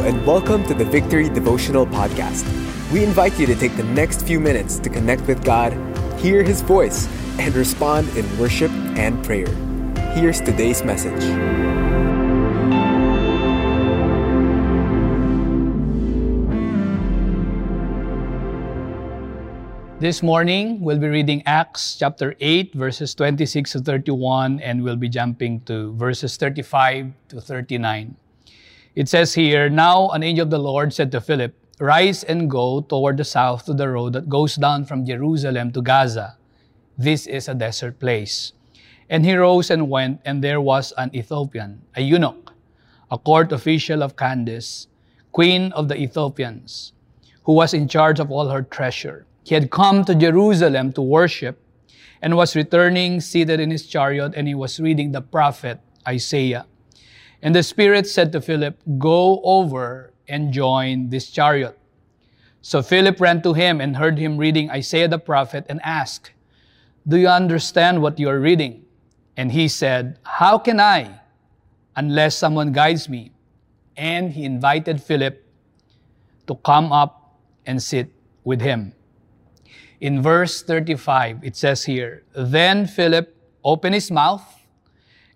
and welcome to the Victory Devotional Podcast. We invite you to take the next few minutes to connect with God, hear His voice, and respond in worship and prayer. Here's today's message. This morning, we'll be reading Acts chapter 8, verses 26 to 31, and we'll be jumping to verses 35 to 39. It says here Now an angel of the Lord said to Philip, Rise and go toward the south to the road that goes down from Jerusalem to Gaza. This is a desert place. And he rose and went, and there was an Ethiopian, a eunuch, a court official of Candace, queen of the Ethiopians, who was in charge of all her treasure. He had come to Jerusalem to worship and was returning seated in his chariot, and he was reading the prophet Isaiah. And the Spirit said to Philip, Go over and join this chariot. So Philip ran to him and heard him reading Isaiah the prophet and asked, Do you understand what you are reading? And he said, How can I, unless someone guides me? And he invited Philip to come up and sit with him. In verse 35, it says here, Then Philip opened his mouth,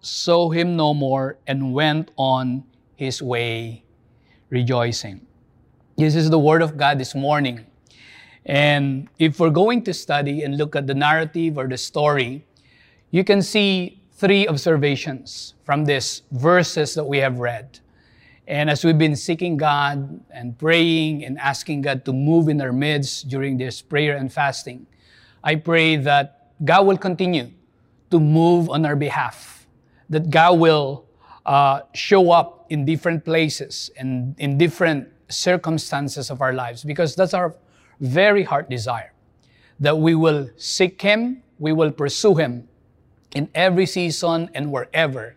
saw him no more and went on his way rejoicing. This is the word of God this morning. And if we're going to study and look at the narrative or the story, you can see three observations from these verses that we have read. And as we've been seeking God and praying and asking God to move in our midst during this prayer and fasting, I pray that God will continue to move on our behalf, that God will uh, show up in different places and in different circumstances of our lives, because that's our very heart desire. That we will seek Him, we will pursue Him in every season and wherever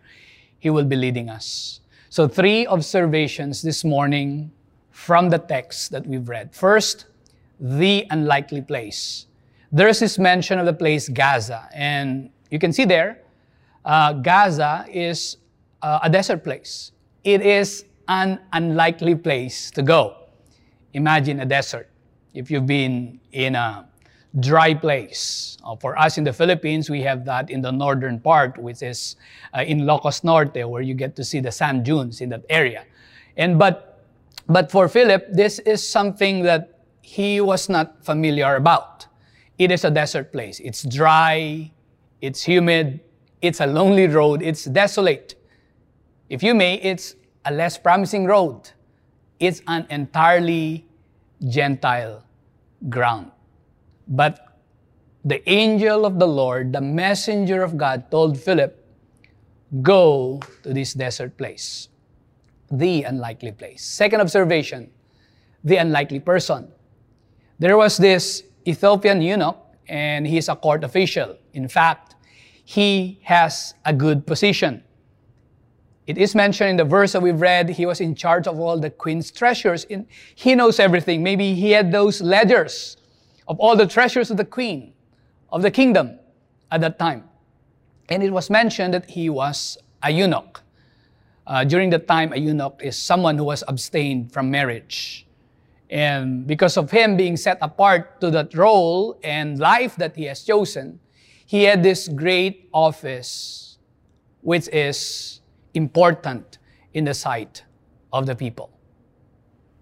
He will be leading us. So, three observations this morning from the text that we've read. First, the unlikely place. There's this mention of the place Gaza, and you can see there, uh, Gaza is uh, a desert place. It is an unlikely place to go. Imagine a desert. If you've been in a dry place. Uh, for us in the Philippines, we have that in the northern part, which is uh, in Ilocos Norte, where you get to see the sand dunes in that area. And but but for Philip, this is something that he was not familiar about. It is a desert place. It's dry, it's humid, it's a lonely road, it's desolate. If you may, it's a less promising road. It's an entirely Gentile ground. But the angel of the Lord, the messenger of God, told Philip, Go to this desert place, the unlikely place. Second observation, the unlikely person. There was this Ethiopian eunuch, and he's a court official. In fact, he has a good position. It is mentioned in the verse that we've read, he was in charge of all the queen's treasures. He knows everything. Maybe he had those ledgers of all the treasures of the queen, of the kingdom at that time. And it was mentioned that he was a eunuch. Uh, during that time, a eunuch is someone who was abstained from marriage. And because of him being set apart to that role and life that he has chosen, he had this great office, which is important in the sight of the people,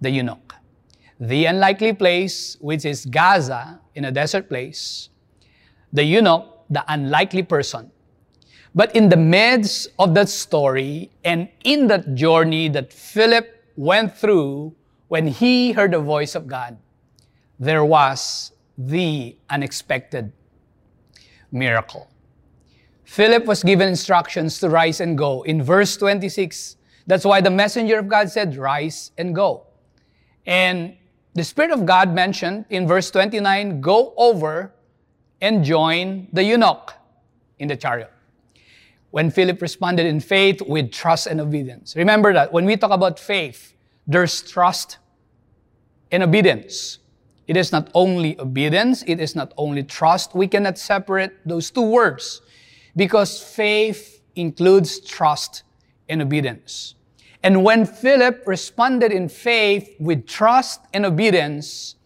the eunuch the unlikely place, which is Gaza, in a desert place, the eunuch, the unlikely person. But in the midst of that story and in that journey that Philip went through when he heard the voice of God, there was the unexpected miracle. Philip was given instructions to rise and go. In verse 26, that's why the messenger of God said, Rise and go. And the Spirit of God mentioned in verse 29 go over and join the eunuch in the chariot. When Philip responded in faith with trust and obedience. Remember that when we talk about faith, there's trust and obedience. It is not only obedience, it is not only trust. We cannot separate those two words because faith includes trust and obedience. And when Philip responded in faith with trust and obedience,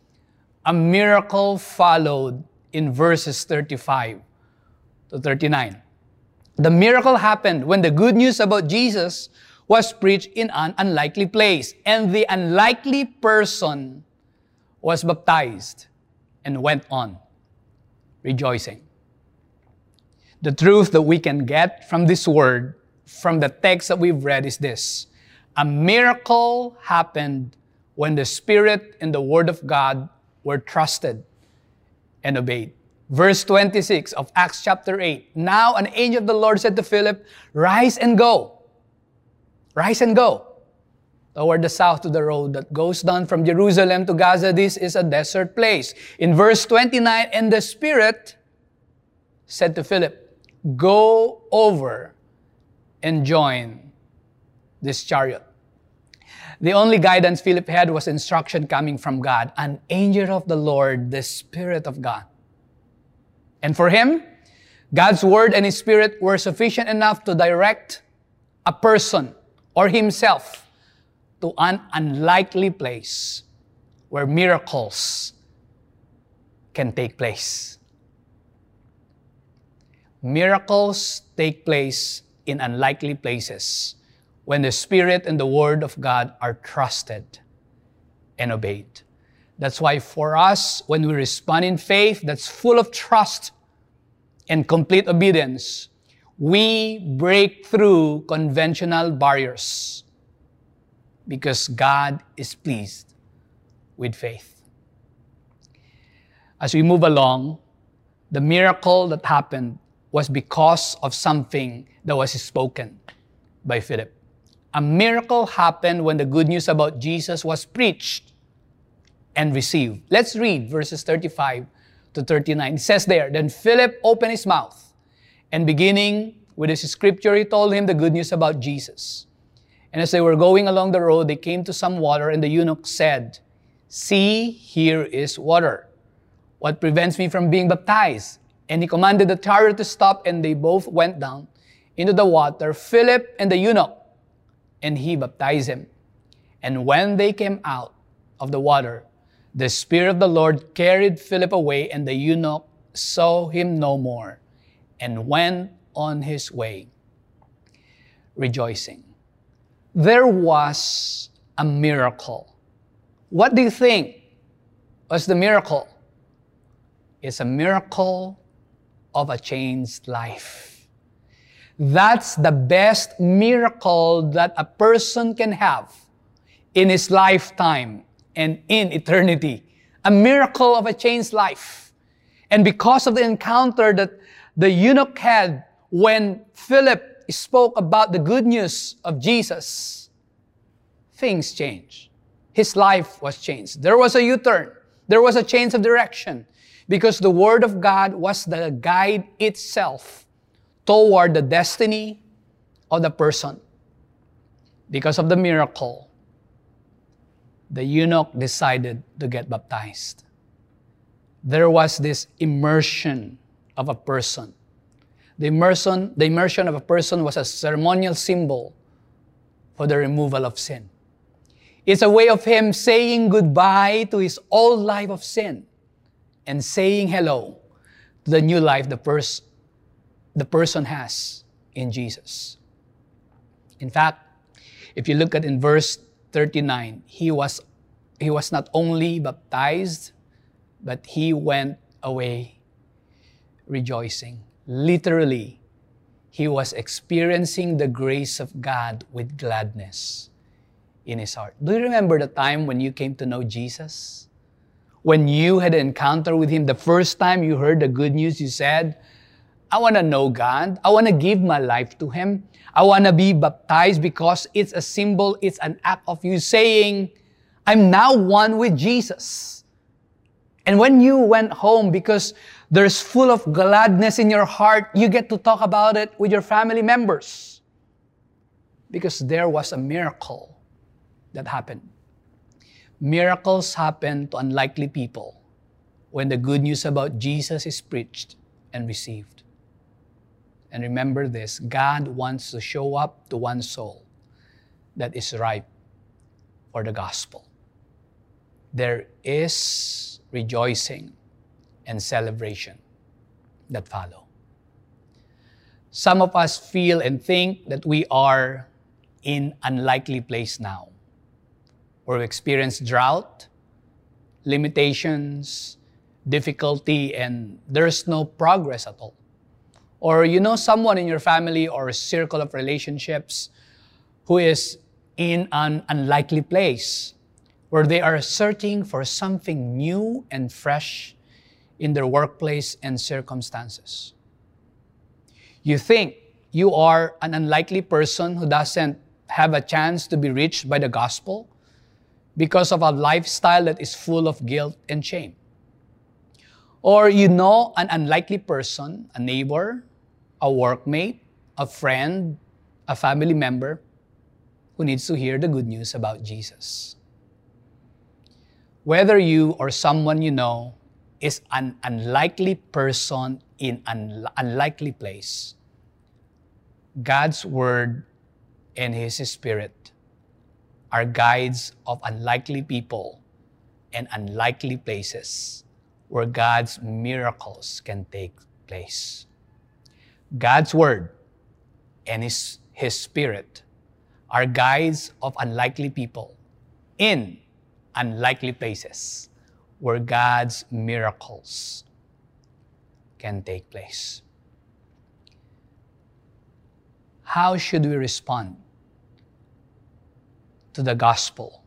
a miracle followed in verses 35 to 39. The miracle happened when the good news about Jesus was preached in an unlikely place, and the unlikely person was baptized and went on rejoicing. The truth that we can get from this word, from the text that we've read, is this a miracle happened when the Spirit and the Word of God were trusted and obeyed. Verse 26 of Acts chapter 8. Now an angel of the Lord said to Philip, Rise and go. Rise and go toward the south to the road that goes down from Jerusalem to Gaza. This is a desert place. In verse 29, and the Spirit said to Philip, Go over and join this chariot. The only guidance Philip had was instruction coming from God, an angel of the Lord, the Spirit of God. And for him, God's word and his spirit were sufficient enough to direct a person or himself to an unlikely place where miracles can take place. Miracles take place in unlikely places when the Spirit and the Word of God are trusted and obeyed. That's why for us, when we respond in faith that's full of trust and complete obedience, we break through conventional barriers because God is pleased with faith. As we move along, the miracle that happened was because of something that was spoken by Philip a miracle happened when the good news about Jesus was preached and received. Let's read verses 35 to 39. It says there, Then Philip opened his mouth, and beginning with his scripture, he told him the good news about Jesus. And as they were going along the road, they came to some water, and the eunuch said, See, here is water. What prevents me from being baptized? And he commanded the chariot to stop, and they both went down into the water, Philip and the eunuch and he baptized him. And when they came out of the water, the Spirit of the Lord carried Philip away, and the eunuch saw him no more and went on his way, rejoicing. There was a miracle. What do you think was the miracle? It's a miracle of a changed life. That's the best miracle that a person can have in his lifetime and in eternity. A miracle of a changed life. And because of the encounter that the eunuch had when Philip spoke about the good news of Jesus, things changed. His life was changed. There was a U turn, there was a change of direction because the Word of God was the guide itself toward the destiny of the person. Because of the miracle, the eunuch decided to get baptized. There was this immersion of a person. The immersion, the immersion of a person was a ceremonial symbol for the removal of sin. It's a way of him saying goodbye to his old life of sin and saying hello to the new life the, pers- the person has in Jesus. In fact, if you look at in verse 39, he was, he was not only baptized, but he went away rejoicing. Literally, he was experiencing the grace of God with gladness in his heart. Do you remember the time when you came to know Jesus? When you had an encounter with him, the first time you heard the good news, you said, I want to know God. I want to give my life to Him. I want to be baptized because it's a symbol, it's an act of you saying, I'm now one with Jesus. And when you went home, because there's full of gladness in your heart, you get to talk about it with your family members. Because there was a miracle that happened. Miracles happen to unlikely people when the good news about Jesus is preached and received. And remember this God wants to show up to one soul that is ripe for the gospel. There is rejoicing and celebration that follow. Some of us feel and think that we are in an unlikely place now, we experience drought, limitations, difficulty, and there's no progress at all. Or you know someone in your family or a circle of relationships who is in an unlikely place where they are searching for something new and fresh in their workplace and circumstances. You think you are an unlikely person who doesn't have a chance to be reached by the gospel because of a lifestyle that is full of guilt and shame. Or you know an unlikely person, a neighbor, a workmate, a friend, a family member who needs to hear the good news about Jesus. Whether you or someone you know is an unlikely person in an unlikely place, God's Word and His Spirit are guides of unlikely people and unlikely places where God's miracles can take place. God's Word and His, His Spirit are guides of unlikely people in unlikely places where God's miracles can take place. How should we respond to the gospel,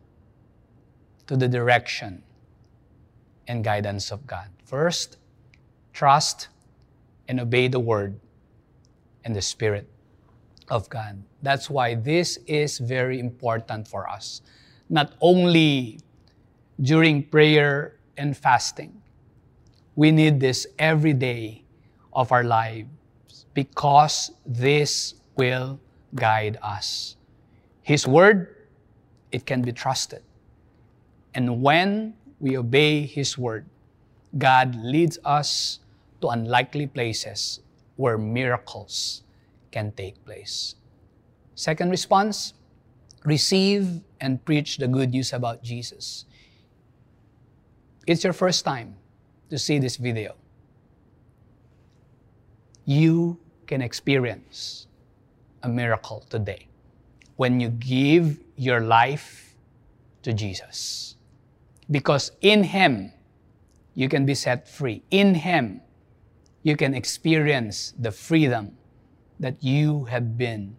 to the direction and guidance of God? First, trust and obey the word and the spirit of God. That's why this is very important for us. Not only during prayer and fasting, we need this every day of our lives because this will guide us. His word, it can be trusted. And when we obey His word, God leads us to unlikely places where miracles can take place. Second response receive and preach the good news about Jesus. It's your first time to see this video. You can experience a miracle today when you give your life to Jesus. Because in Him, you can be set free. In Him, you can experience the freedom that you have been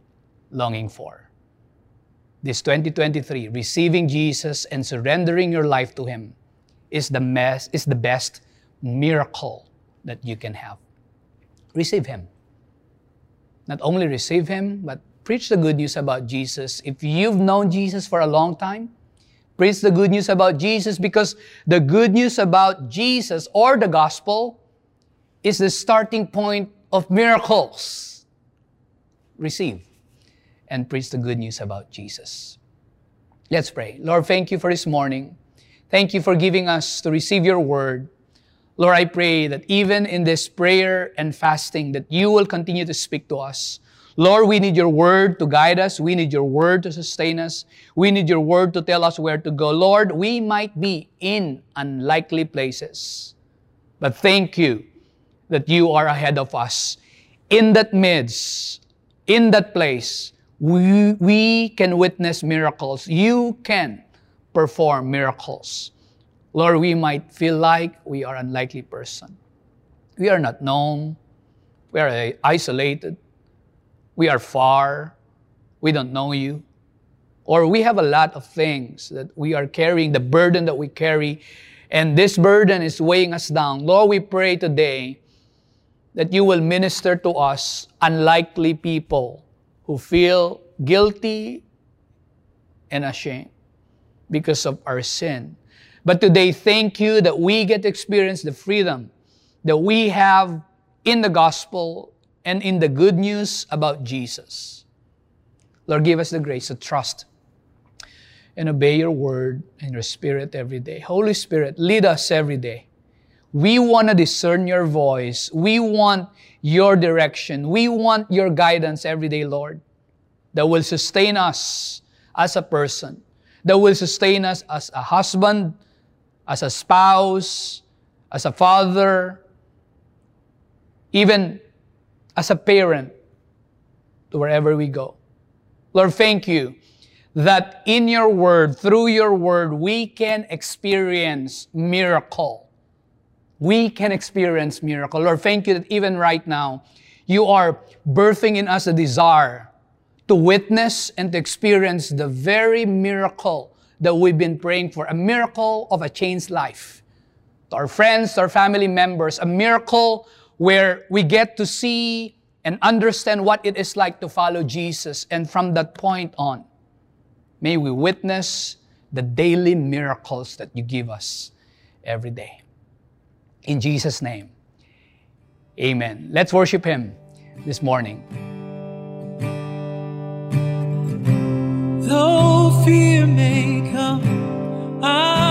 longing for. This 2023, receiving Jesus and surrendering your life to Him is the, mes- is the best miracle that you can have. Receive Him. Not only receive Him, but preach the good news about Jesus. If you've known Jesus for a long time, preach the good news about Jesus because the good news about Jesus or the gospel is the starting point of miracles. Receive and preach the good news about Jesus. Let's pray. Lord, thank you for this morning. Thank you for giving us to receive your word. Lord, I pray that even in this prayer and fasting that you will continue to speak to us. Lord, we need your word to guide us. We need your word to sustain us. We need your word to tell us where to go. Lord, we might be in unlikely places, but thank you that you are ahead of us. In that midst, in that place, we, we can witness miracles. You can perform miracles. Lord, we might feel like we are an unlikely person. We are not known. We are isolated. We are far. We don't know you. Or we have a lot of things that we are carrying, the burden that we carry, and this burden is weighing us down. Lord, we pray today that you will minister to us, unlikely people who feel guilty and ashamed. Because of our sin. But today, thank you that we get to experience the freedom that we have in the gospel and in the good news about Jesus. Lord, give us the grace to trust and obey your word and your spirit every day. Holy Spirit, lead us every day. We want to discern your voice. We want your direction. We want your guidance every day, Lord, that will sustain us as a person, that will sustain us as a husband, as a spouse, as a father, even as a parent to wherever we go. Lord, thank you that in your word, through your word, we can experience miracle. We can experience miracle. Lord, thank you that even right now, you are birthing in us a desire to witness and to experience the very miracle that we've been praying for, a miracle of a changed life. To our friends, to our family members, a miracle where we get to see and understand what it is like to follow Jesus. And from that point on, may we witness the daily miracles that you give us every day. In Jesus' name, amen. Let's worship Him this morning. Fear may come, I'm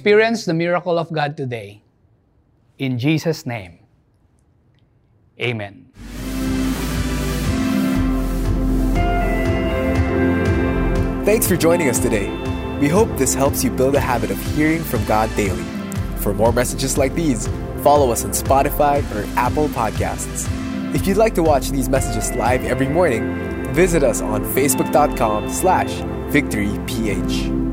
experience the miracle of God today. In Jesus' name, amen. Thanks for joining us today. We hope this helps you build a habit of hearing from God daily. For more messages like these, follow us on Spotify or Apple Podcasts. If you'd like to watch these messages live every morning, visit us on facebook.com slash victoryph.